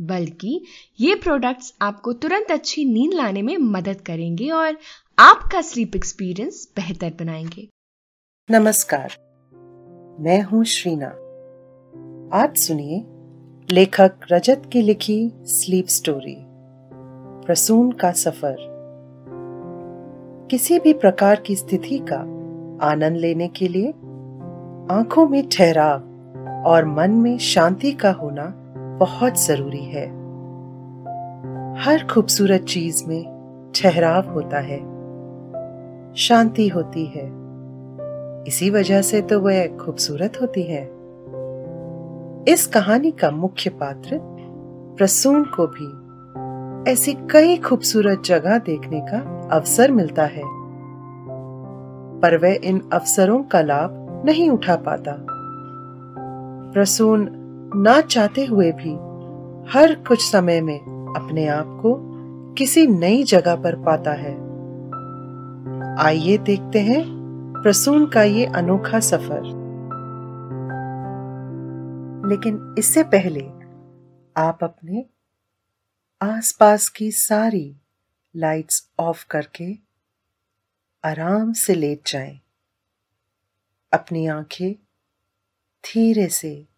बल्कि ये प्रोडक्ट्स आपको तुरंत अच्छी नींद लाने में मदद करेंगे और आपका स्लीप एक्सपीरियंस बेहतर बनाएँगे। नमस्कार, मैं हूँ श्रीना। आज सुनिए लेखक रजत की लिखी स्लीप स्टोरी प्रसून का सफ़र। किसी भी प्रकार की स्थिति का आनंद लेने के लिए आँखों में ठहराव और मन में शांति का होना बहुत ज़रूरी है। हर खूबसूरत चीज़ में ठहराव होता है। शांति होती है। इसी वजह से तो वह खूबसूरत होती है। इस कहानी का मुख्य पात्र प्रसून को भी ऐसी कई खूबसूरत जगह देखने का अवसर मिलता है। पर वह इन अवसरों का लाभ नहीं उठा पाता। प्रसून ना चाहते हुए भी हर कुछ समय में अपने आप को किसी नई जगह पर पाता है आइए देखते हैं प्रसून का ये अनोखा सफ़र लेकिन इससे पहले आप अपने आसपास की सारी लाइट्स ऑफ़ करके आराम से लेट जाएँ। अपनी आँखें धीरे से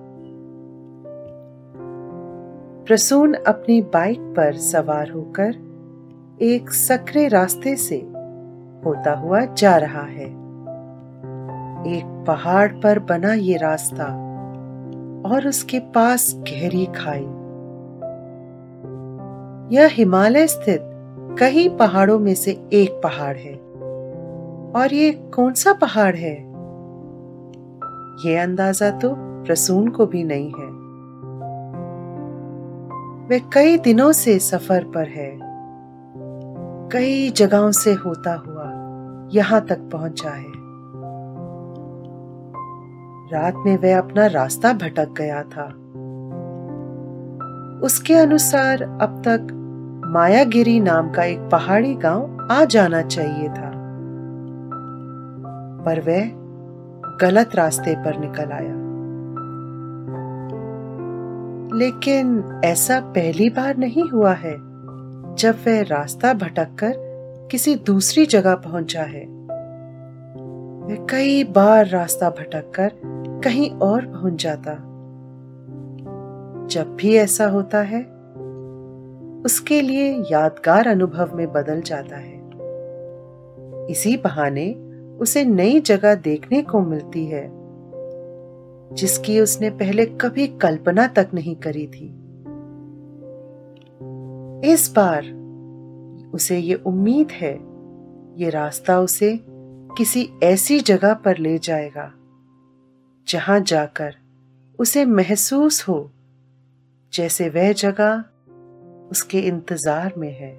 प्रसून अपनी बाइक पर सवार होकर एक सकरे रास्ते से होता हुआ जा रहा है। एक पहाड़ पर बना ये रास्ता और उसके पास गहरी खाई। यह हिमालय स्थित कई पहाड़ों में से एक पहाड़ है। और ये कौन सा पहाड़ है? ये अंदाज़ा तो प्रसून को भी नहीं है। वे कई दिनों से सफ़र पर है। कई जगहों से होता हुआ यहाँ तक पहुँचा है। रात में वह अपना रास्ता भटक गया था। उसके अनुसार अब तक मायागिरी नाम का एक पहाड़ी गाँव आ जाना चाहिए था। पर वह गलत रास्ते पर निकल आया। लेकिन ऐसा पहली बार नहीं हुआ है, जब वह रास्ता भटककर किसी दूसरी जगह पहुँचा है। वह कई बार रास्ता भटककर कहीं और पहुँच जाता। जब भी ऐसा होता है, उसके लिए यादगार अनुभव में बदल जाता है। इसी बहाने उसे नई जगह देखने को मिलती है। जिसकी उसने पहले कभी कल्पना तक नहीं करी थी। इस बार उसे ये उम्मीद है, ये रास्ता उसे किसी ऐसी जगह पर ले जाएगा, जहाँ जाकर उसे महसूस हो, जैसे वह जगह उसके इंतज़ार में है।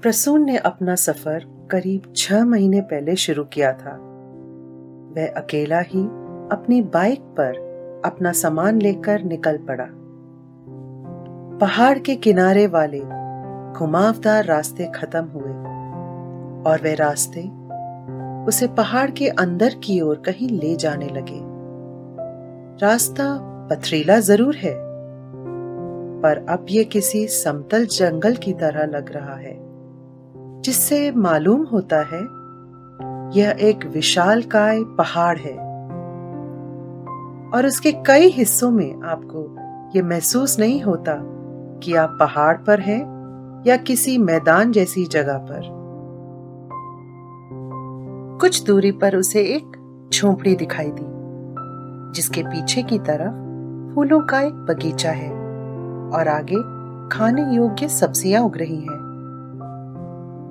प्रसून ने अपना सफ़र करीब छह महीने पहले शुरू किया था। वह अकेला ही अपनी बाइक पर अपना सामान लेकर निकल पड़ा। पहाड़ के किनारे वाले घुमावदार रास्ते खत्म हुए और वे रास्ते उसे पहाड़ के अंदर की ओर कहीं ले जाने लगे। रास्ता पथरीला ज़रूर है, पर अब यह किसी समतल जंगल की तरह लग रहा है, जिससे मालूम होता है यह एक विशाल काय पहाड़ है। और उसके कई हिस्सों में आपको ये महसूस नहीं होता कि आप पहाड़ पर हैं या किसी मैदान जैसी जगह पर कुछ दूरी पर उसे एक झोंपड़ी दिखाई दी, जिसके पीछे की तरफ़ फूलों का एक बगीचा है और आगे खाने योग्य सब्ज़ियाँ उग रही हैं।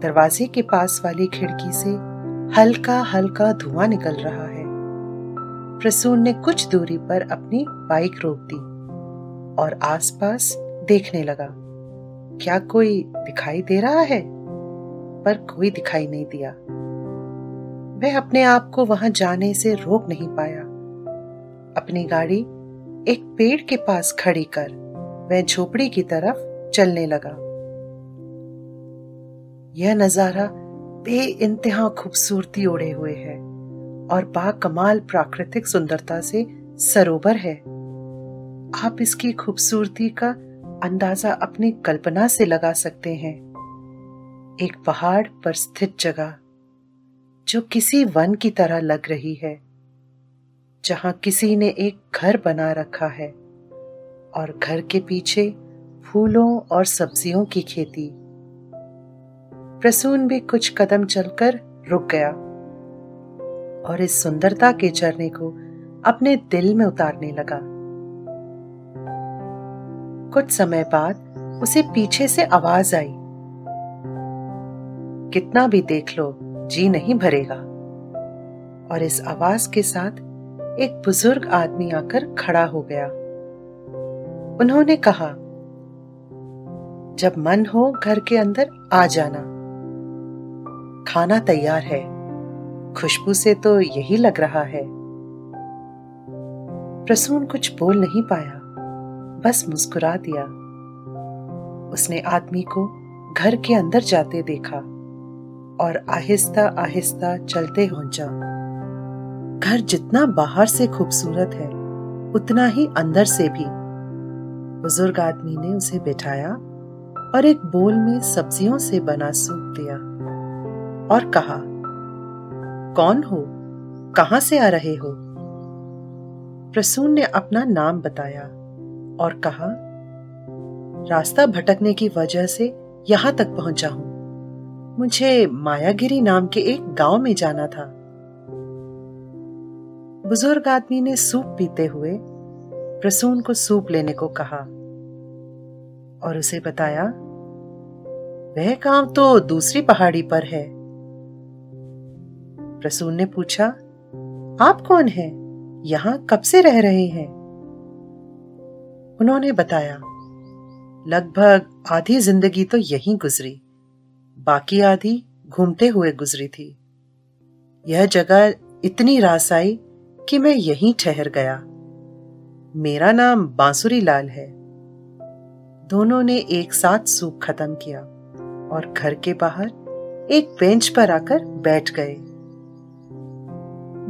दरवाजे के पास वाली खिड़की से हल्का हल्का धुआँ निकल रहा है प्रसून ने कुछ दूरी पर अपनी बाइक रोक दी और आसपास देखने लगा, क्या कोई दिखाई दे रहा है? पर कोई दिखाई नहीं दिया। वह अपने आप को वहाँ जाने से रोक नहीं पाया। अपनी गाड़ी एक पेड़ के पास खड़ी कर वह झोपड़ी की तरफ़ चलने लगा। यह नज़ारा बे इंतहा खूबसूरती ओढ़े हुए है। और बाकमाल प्राकृतिक सुंदरता से सरोवर है। आप इसकी खूबसूरती का अंदाज़ा अपनी कल्पना से लगा सकते हैं। एक पहाड़ पर स्थित जगह, जो किसी वन की तरह लग रही है, जहाँ किसी ने एक घर बना रखा है और घर के पीछे फूलों और सब्जियों की खेती। प्रसून भी कुछ कदम चलकर रुक गया। और इस सुंदरता के झरने को अपने दिल में उतारने लगा। कुछ समय बाद उसे पीछे से आवाज़ आई। कितना भी देख लो, जी नहीं भरेगा। और इस आवाज़ के साथ एक बुज़ुर्ग आदमी आकर खड़ा हो गया। उन्होंने कहा, जब मन हो, घर के अंदर आ जाना। खाना तैयार है। खुशबू से तो यही लग रहा है। प्रसून कुछ बोल नहीं पाया, बस मुस्कुरा दिया। उसने आदमी को घर के अंदर जाते देखा और आहिस्ता आहिस्ता चलते पहुँचा घर जितना बाहर से खूबसूरत है, उतना ही अंदर से भी। बुज़ुर्ग आदमी ने उसे बिठाया और एक बोल में सब्जियों से बना सूप दिया और कहा कौन हो? कहाँ से आ रहे हो? प्रसून ने अपना नाम बताया और कहा, रास्ता भटकने की वजह से यहाँ तक पहुँचा हूँ। मुझे मायागिरी नाम के एक गाँव में जाना था। बुज़ुर्ग आदमी ने सूप पीते हुए प्रसून को सूप लेने को कहा और उसे बताया, वह काम तो दूसरी पहाड़ी पर है। प्रसून ने पूछा, आप कौन हैं? यहाँ कब से रह रहे हैं? उन्होंने बताया, लगभग आधी ज़िंदगी तो यहीं गुजरी, बाकी आधी घूमते हुए गुजरी थी। यह जगह इतनी रास आई कि मैं यहीं ठहर गया। मेरा नाम बांसुरी लाल है। दोनों ने एक साथ सूप खत्म किया और घर के बाहर एक बेंच पर आकर बैठ गए।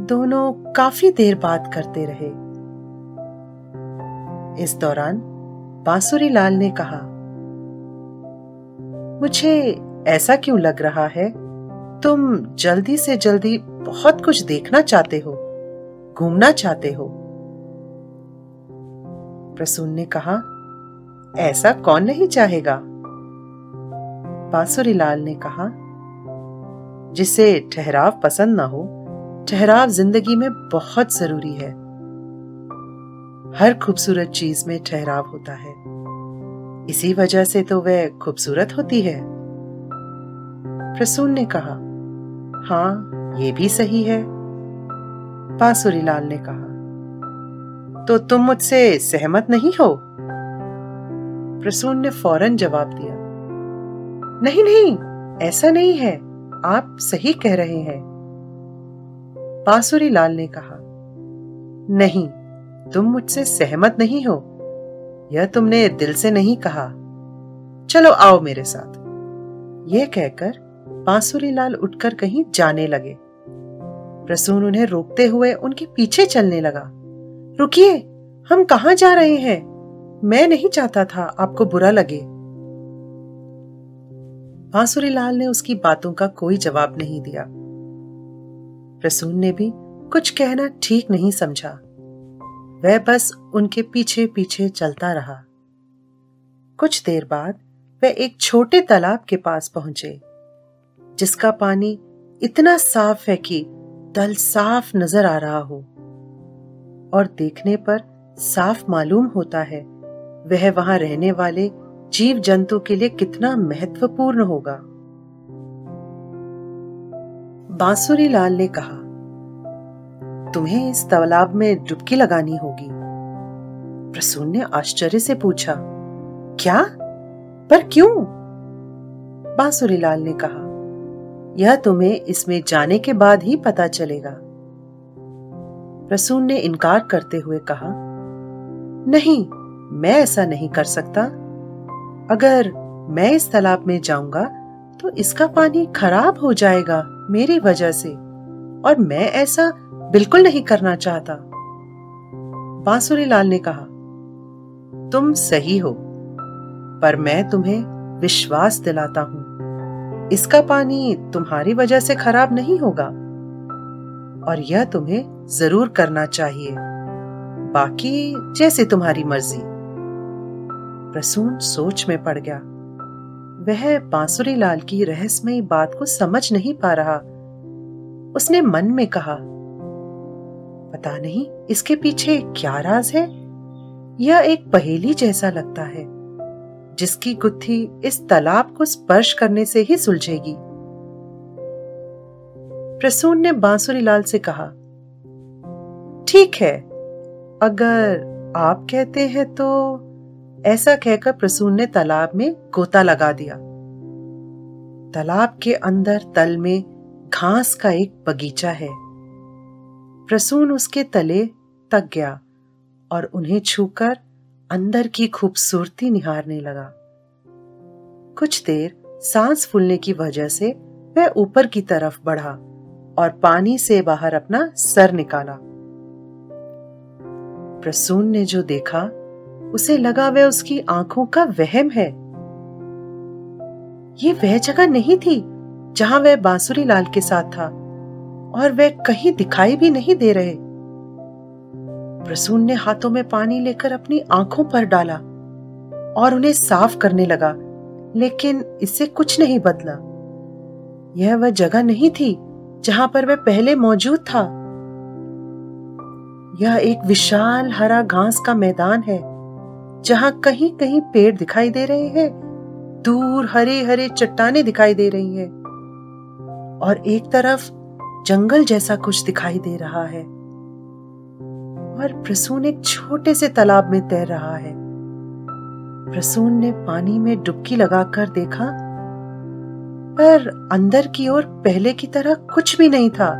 दोनों काफ़ी देर बात करते रहे। इस दौरान बांसुरी लाल ने कहा, मुझे ऐसा क्यों लग रहा है? तुम जल्दी से जल्दी बहुत कुछ देखना चाहते हो, घूमना चाहते हो। प्रसून ने कहा, ऐसा कौन नहीं चाहेगा? बांसुरी लाल ने कहा, जिसे ठहराव पसंद ना हो ठहराव ज़िंदगी में बहुत ज़रूरी है। हर खूबसूरत चीज़ में ठहराव होता है। इसी वजह से तो वह खूबसूरत होती है। प्रसून ने कहा हाँ ये भी सही है। बांसुरीलाल ने कहा तो तुम मुझसे सहमत नहीं हो? प्रसून ने फ़ौरन जवाब दिया, नहीं नहीं, ऐसा नहीं है। आप सही कह रहे हैं। बांसुरी लाल ने कहा, नहीं, तुम मुझसे सहमत नहीं हो। यह तुमने दिल से नहीं कहा। चलो आओ मेरे साथ। यह कहकर बांसुरी लाल उठकर कहीं जाने लगे। प्रसून उन्हें रोकते हुए उनके पीछे चलने लगा। रुकिए, हम कहा जा रहे हैं? मैं नहीं चाहता था आपको बुरा लगे। बांसुरी लाल ने उसकी बातों का कोई जवाब नहीं दिया। प्रसून ने भी कुछ कहना ठीक नहीं समझा। वह बस उनके पीछे पीछे चलता रहा। कुछ देर बाद वह एक छोटे तालाब के पास पहुँचे, जिसका पानी इतना साफ़ है कि तल साफ़ नज़र आ रहा हो। और देखने पर साफ़ मालूम होता है, वह वहाँ रहने वाले जीव जंतु के लिए कितना महत्वपूर्ण होगा। बांसुरी लाल ने कहा, तुम्हें इस तालाब में डुबकी लगानी होगी। प्रसून ने आश्चर्य से पूछा, क्या? पर क्यों? बांसुरी लाल ने कहा, यह तुम्हें इसमें जाने के बाद ही पता चलेगा। प्रसून ने इनकार करते हुए कहा, नहीं, मैं ऐसा नहीं कर सकता। अगर मैं इस तालाब में जाऊँगा तो इसका पानी खराब हो जाएगा। मेरी वजह से। और मैं ऐसा बिल्कुल नहीं करना चाहता। बांसुरी लाल ने कहा, तुम सही हो, पर मैं तुम्हें विश्वास दिलाता हूँ। इसका पानी तुम्हारी वजह से खराब नहीं होगा, और यह तुम्हें ज़रूर करना चाहिए। बाकी जैसे तुम्हारी मर्ज़ी। प्रसून सोच में पड़ गया। वह बांसुरी लाल की रहस्यमयी बात को समझ नहीं पा रहा। उसने मन में कहा, पता नहीं, इसके पीछे क्या राज है? यह एक पहेली जैसा लगता है, जिसकी गुत्थी इस तालाब को स्पर्श करने से ही सुलझेगी। प्रसून ने बांसुरी लाल से कहा, ठीक है, अगर आप कहते हैं तो ऐसा कहकर प्रसून ने तालाब में गोता लगा दिया। तालाब के अंदर तल में घास का एक बगीचा है। प्रसून उसके तले तक गया और उन्हें छूकर अंदर की खूबसूरती निहारने लगा। कुछ देर सांस फूलने की वजह से वह ऊपर की तरफ़ बढ़ा और पानी से बाहर अपना सर निकाला। प्रसून ने जो देखा उसे लगा वह उसकी आँखों का वहम है। ये वह जगह नहीं थी जहाँ वह बांसुरी लाल के साथ था और वह कहीं दिखाई भी नहीं दे रहे। प्रसून ने हाथों में पानी लेकर अपनी आँखों पर डाला और उन्हें साफ़ करने लगा, लेकिन इससे कुछ नहीं बदला। यह वह जगह नहीं थी जहाँ पर वह पहले मौजूद था। यह एक विशाल हरा घास का मैदान है। जहाँ कहीं कहीं पेड़ दिखाई दे रहे हैं, दूर हरे हरे चट्टाने दिखाई दे रही हैं, और एक तरफ़ जंगल जैसा कुछ दिखाई दे रहा है, और प्रसून एक छोटे से तालाब में तैर रहा है। प्रसून ने पानी में डुबकी लगाकर देखा, पर अंदर की ओर पहले की तरह कुछ भी नहीं था।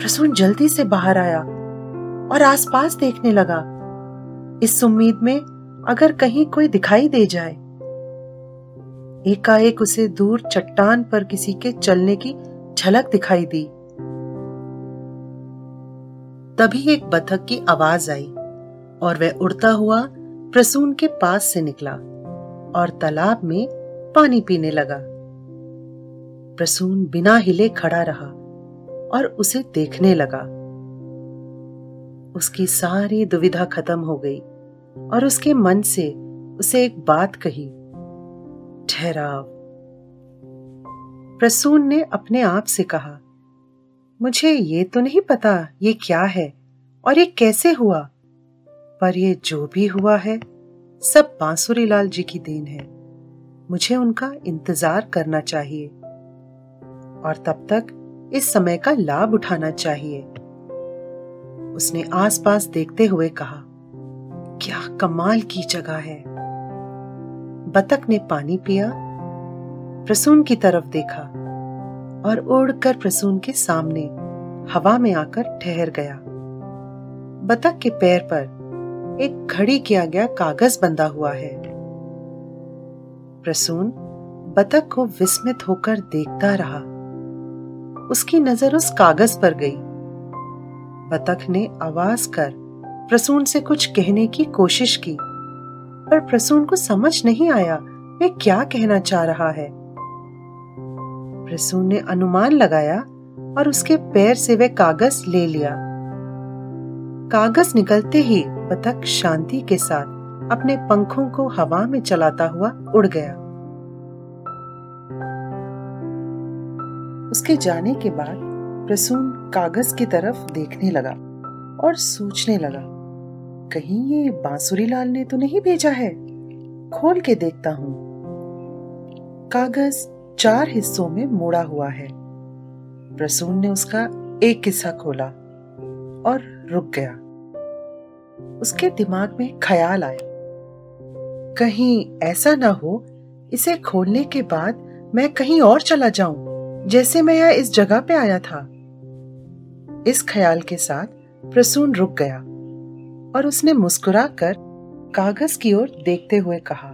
प्रसून जल्दी से बाहर आया और आसपास देखने लगा। इस उम्मीद में अगर कहीं कोई दिखाई दे जाए। एकाएक उसे दूर चट्टान पर किसी के चलने की झलक दिखाई दी। तभी एक बतख की आवाज़ आई और वह उड़ता हुआ प्रसून के पास से निकला और तालाब में पानी पीने लगा। प्रसून बिना हिले खड़ा रहा और उसे देखने लगा। उसकी सारी दुविधा खत्म हो गई। और उसके मन से उसे एक बात कही, ठहराव। प्रसून ने अपने आप से कहा, मुझे ये तो नहीं पता ये क्या है और ये कैसे हुआ, पर ये जो भी हुआ है, सब बांसुरी लाल जी की देन है। मुझे उनका इंतज़ार करना चाहिए और तब तक इस समय का लाभ उठाना चाहिए। उसने आसपास देखते हुए कहा क्या कमाल की जगह है। बतख ने पानी पिया, प्रसून की तरफ़ देखा और उड़कर प्रसून के सामने हवा में आकर ठहर गया। बतख के पैर पर एक घड़ी किया गया कागज़ बंधा हुआ है। प्रसून बतख को विस्मित होकर देखता रहा। उसकी नज़र उस कागज़ पर गई। बतख ने आवाज़ कर प्रसून से कुछ कहने की कोशिश की, पर प्रसून को समझ नहीं आया वे क्या कहना चाह रहा है। प्रसून ने अनुमान लगाया और उसके पैर से वह कागज़ ले लिया। कागज़ निकलते ही बतख शांति के साथ अपने पंखों को हवा में चलाता हुआ उड़ गया। उसके जाने के बाद प्रसून कागज़ की तरफ़ देखने लगा और सोचने लगा। कहीं ये बांसुरी लाल ने तो नहीं भेजा है? खोल के देखता हूँ। कागज़ चार हिस्सों में मोड़ा हुआ है। प्रसून ने उसका एक हिस्सा खोला और रुक गया। उसके दिमाग में ख्याल आया। कहीं ऐसा ना हो, इसे खोलने के बाद मैं कहीं और चला जाऊँ, जैसे मैं यह इस जगह पे आया था। इस ख्याल के साथ प्रसून रुक गया। और उसने मुस्कुराकर कागज़ की ओर देखते हुए कहा,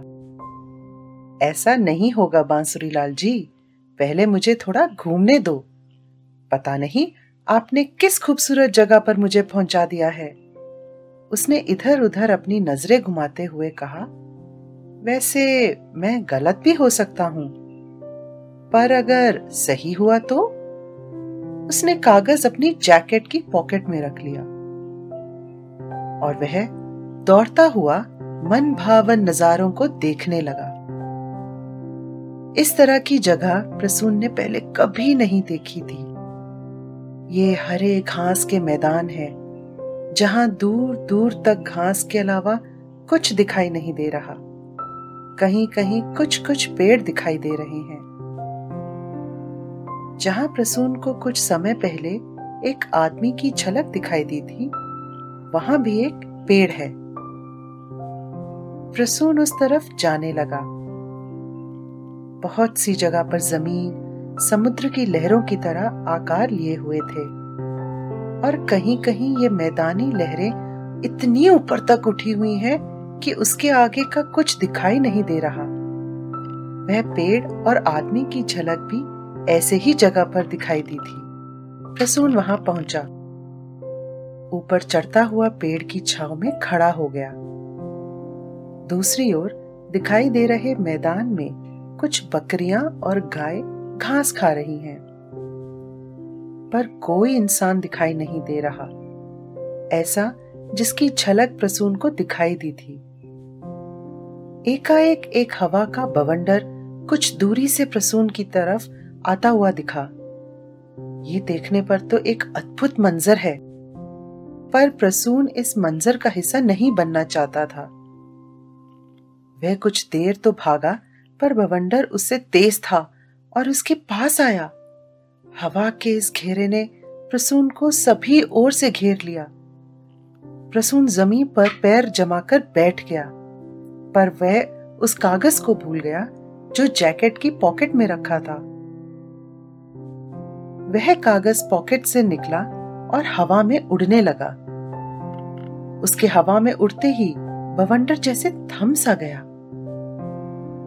ऐसा नहीं होगा बांसुरी लाल जी, पहले मुझे थोड़ा घूमने दो। पता नहीं आपने किस खूबसूरत जगह पर मुझे पहुँचा दिया है। उसने इधर उधर अपनी नज़रें घुमाते हुए कहा, वैसे मैं गलत भी हो सकता हूँ, पर अगर सही हुआ तो? उसने कागज़ अपनी जैकेट की पॉकेट में रख लिया। और वह दौड़ता हुआ मन भावन नजारों को देखने लगा। इस तरह की जगह प्रसून ने पहले कभी नहीं देखी थी। ये हरे घास के मैदान है, जहाँ दूर दूर तक घास के अलावा कुछ दिखाई नहीं दे रहा। कहीं कहीं कुछ कुछ पेड़ दिखाई दे रहे हैं। जहाँ प्रसून को कुछ समय पहले एक आदमी की झलक दिखाई दी थी वहाँ भी एक पेड़ है। प्रसून उस तरफ़ जाने लगा। बहुत सी जगह पर ज़मीन, समुद्र की लहरों की तरह आकार लिए हुए थे। और कहीं कहीं ये मैदानी लहरें इतनी ऊपर तक उठी हुई हैं कि उसके आगे का कुछ दिखाई नहीं दे रहा। वह पेड़ और आदमी की झलक भी ऐसे ही जगह पर दिखाई दी थी। प्रसून वहाँ पहुँचा। ऊपर चढ़ता हुआ पेड़ की छाव में खड़ा हो गया। दूसरी ओर दिखाई दे रहे मैदान में कुछ बकरियाँ और गाय घास खा रही हैं। पर कोई इंसान दिखाई नहीं दे रहा, ऐसा जिसकी झलक प्रसून को दिखाई दी थी। एकाएक एक हवा का बवंडर कुछ दूरी से प्रसून की तरफ़ आता हुआ दिखा। ये देखने पर तो एक अद्भुत मंजर है। पर प्रसून इस मंजर का हिस्सा नहीं बनना चाहता था। वह कुछ देर तो भागा, पर बवंडर उससे तेज था और उसके पास आया। हवा के इस घेरे ने प्रसून को सभी ओर से घेर लिया। प्रसून ज़मीन पर पैर जमाकर बैठ गया, पर वह उस कागज़ को भूल गया, जो जैकेट की पॉकेट में रखा था। वह कागज़ पॉकेट से निकला और हवा में उड़ने लगा। उसके हवा में उड़ते ही बवंडर जैसे थम सा गया।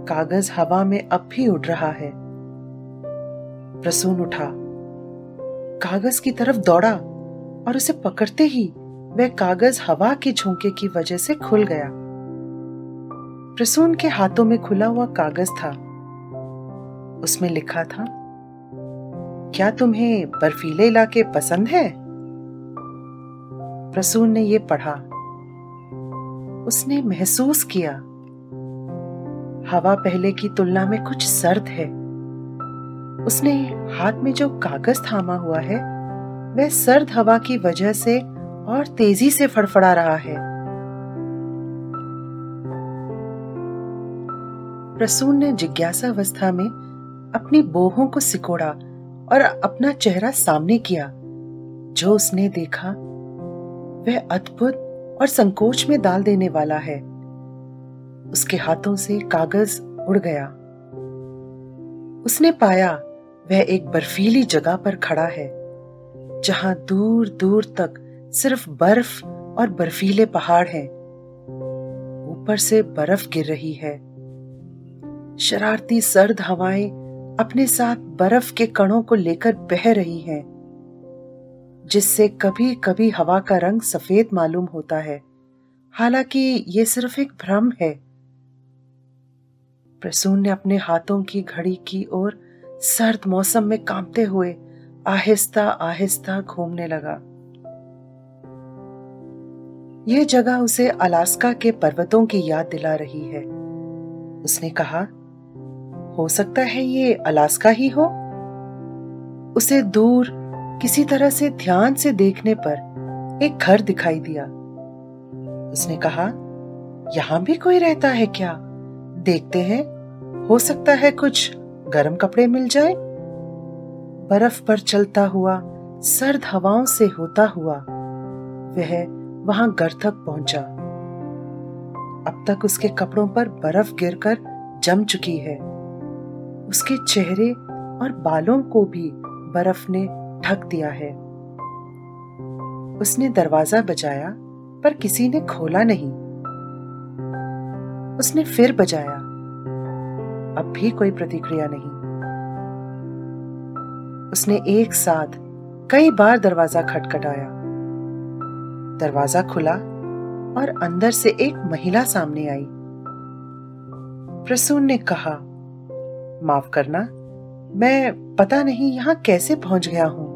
कागज़ हवा में अब भी उड़ रहा है। प्रसून उठा। कागज़ की तरफ़ दौड़ा और उसे पकड़ते ही वह कागज़ हवा के झोंके की वजह से खुल गया। प्रसून के हाथों में खुला हुआ कागज़ था। उसमें लिखा था, क्या तुम्हें बर्फीले इलाके पसंद है? प्रसून ने यह पढ़ा। उसने महसूस किया, हवा पहले की तुलना में कुछ सर्द है। उसने हाथ में जो कागज़ थामा हुआ है, वह सर्द हवा की वजह से और तेज़ी से फड़फड़ा रहा है। प्रसून ने जिज्ञासा अवस्था में अपनी बोहों को सिकोड़ा और अपना चेहरा सामने किया। जो उसने देखा वह अद्भुत और संकोच में डाल देने वाला है। उसके हाथों से कागज़ उड़ गया। उसने पाया वह एक बर्फीली जगह पर खड़ा है, जहाँ दूर दूर तक सिर्फ़ बर्फ़ और बर्फीले पहाड़ हैं। ऊपर से बर्फ़ गिर रही है। शरारती सर्द हवाएँ अपने साथ बर्फ़ के कणों को लेकर बह रही हैं। जिससे कभी कभी हवा का रंग सफ़ेद मालूम होता है। हालाँकि ये सिर्फ़ एक भ्रम है। प्रसून ने अपने हाथों की घड़ी की ओर सर्द मौसम में कांपते हुए आहिस्ता आहिस्ता घूमने लगा। यह जगह उसे अलास्का के पर्वतों की याद दिला रही है। उसने कहा, हो सकता है ये अलास्का ही हो। उसे दूर किसी तरह से ध्यान से देखने पर एक घर दिखाई दिया। उसने कहा, यहाँ भी कोई रहता है क्या? देखते हैं, हो सकता है कुछ गर्म कपड़े मिल जाए? बर्फ़ पर चलता हुआ, सर्द हवाओं से होता हुआ, वह वहाँ घर तक पहुँचा। अब तक उसके कपड़ों पर बर्फ़ गिरकर जम चुकी है। उसके चेहरे और बालों को भी बर्फ़ ने ढक दिया है। उसने दरवाज़ा बजाया, पर किसी ने खोला नहीं। उसने फिर बजाया। अब भी कोई प्रतिक्रिया नहीं। उसने एक साथ कई बार दरवाज़ा खटखटाया। दरवाज़ा खुला और अंदर से एक महिला सामने आई। प्रसून ने कहा, माफ़ करना, मैं पता नहीं यहाँ कैसे पहुँच गया हूँ।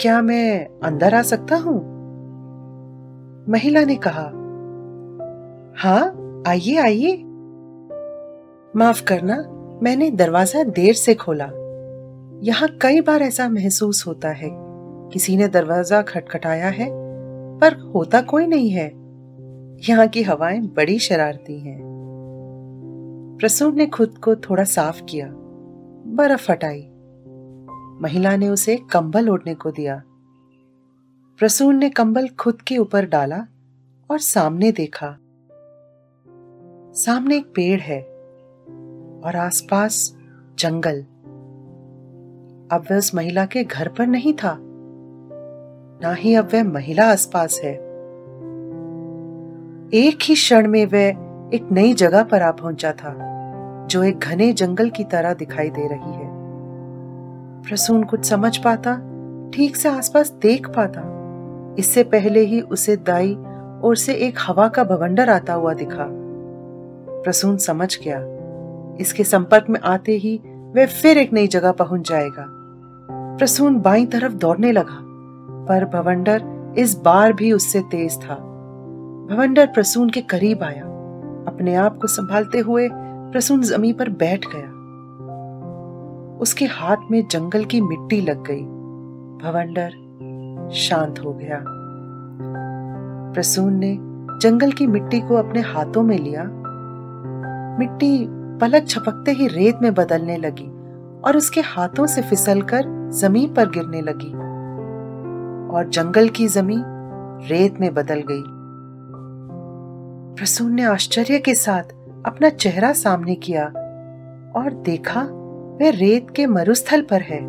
क्या मैं अंदर आ सकता हूँ? महिला ने कहा हाँ आइए आइए। माफ़ करना, मैंने दरवाज़ा देर से खोला। यहाँ कई बार ऐसा महसूस होता है, किसी ने दरवाज़ा खटखटाया है, पर होता कोई नहीं है। यहाँ की हवाएँ बड़ी शरारती हैं। प्रसून ने खुद को थोड़ा साफ़ किया, बर्फ़ हटाई। महिला ने उसे कंबल ओढ़ने को दिया। प्रसून ने कंबल खुद के ऊपर डाला और सामने देखा। सामने एक पेड़ है और आसपास जंगल। अब वह उस महिला के घर पर नहीं था। ना ही अब वह महिला आसपास है। एक ही क्षण में वह एक नई जगह पर आ पहुँचा था, जो एक घने जंगल की तरह दिखाई दे रही प्रसून कुछ समझ पाता, ठीक से आसपास देख पाता। इससे पहले ही उसे दाई और से एक हवा का भवंडर आता हुआ दिखा। प्रसून समझ गया। इसके संपर्क में आते ही वह फिर एक नई जगह पहुँच जाएगा। प्रसून बाई तरफ़ दौड़ने लगा, पर भवंडर इस बार भी उससे तेज था। भवंडर प्रसून के करीब आया। अपने आप को संभालते हुए प्रसून ज़मीन पर बैठ गया। उसके हाथ में जंगल की मिट्टी लग गई। भवंडर शांत हो गया। प्रसून ने जंगल की मिट्टी को अपने हाथों में लिया। मिट्टी पलक छपकते ही रेत में बदलने लगी और उसके हाथों से फिसलकर ज़मीन पर गिरने लगी और जंगल की ज़मीन रेत में बदल गई। प्रसून ने आश्चर्य के साथ अपना चेहरा सामने किया और देखा वह रेत के मरुस्थल पर है।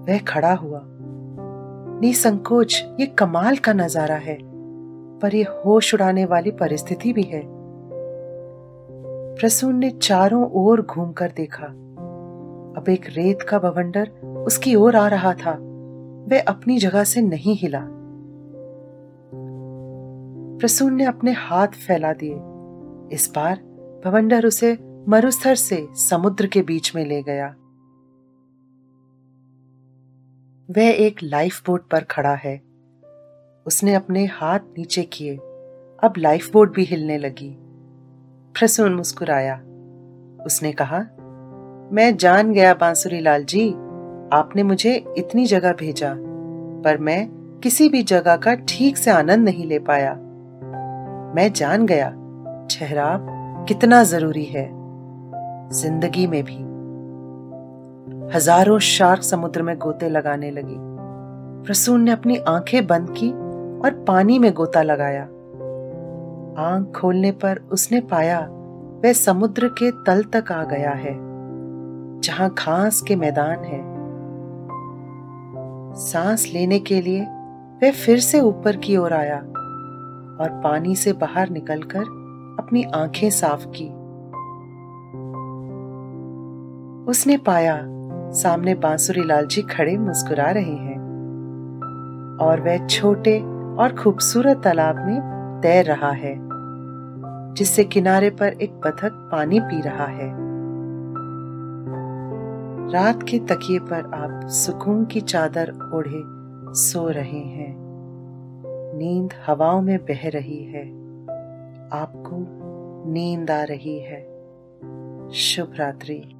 वह खड़ा हुआ। निसंकोच, ये कमाल का नज़ारा है, पर यह होश उड़ाने वाली परिस्थिति भी है। प्रसून ने चारों ओर घूमकर देखा। अब एक रेत का बवंडर उसकी ओर आ रहा था। वह अपनी जगह से नहीं हिला। प्रसून ने अपने हाथ फैला दिए। इस बार भवंडर उसे मरुस्थर से समुद्र के बीच में ले गया। वह एक लाइफ बोट पर खड़ा है। उसने अपने हाथ नीचे किए। अब लाइफ बोट भी हिलने लगी। प्रसून मुस्कुराया। उसने कहा, मैं जान गया बांसुरी लाल जी, आपने मुझे इतनी जगह भेजा, पर मैं किसी भी जगह का ठीक से आनंद नहीं ले पाया। मैं जान गया, ठहराव कितना ज़रूरी है। ज़िंदगी में भी। हज़ारों शार्क समुद्र में गोते लगाने लगी। प्रसून ने अपनी आँखें बंद की और पानी में गोता लगाया। आँख खोलने पर उसने पाया, वह समुद्र के तल तक आ गया है, जहाँ घास के मैदान है। सांस लेने के लिए वह फिर से ऊपर की ओर आया और पानी से बाहर निकलकर अपनी आँखें साफ़ की। उसने पाया, सामने बांसुरी लाल जी खड़े मुस्कुरा रहे हैं। और वह छोटे और खूबसूरत तालाब में तैर रहा है, जिससे किनारे पर एक बतख पानी पी रहा है। रात के तकिए पर आप सुकून की चादर ओढ़े सो रहे हैं। नींद हवाओं में बह रही है। आपको नींद आ रही है। शुभ रात्रि।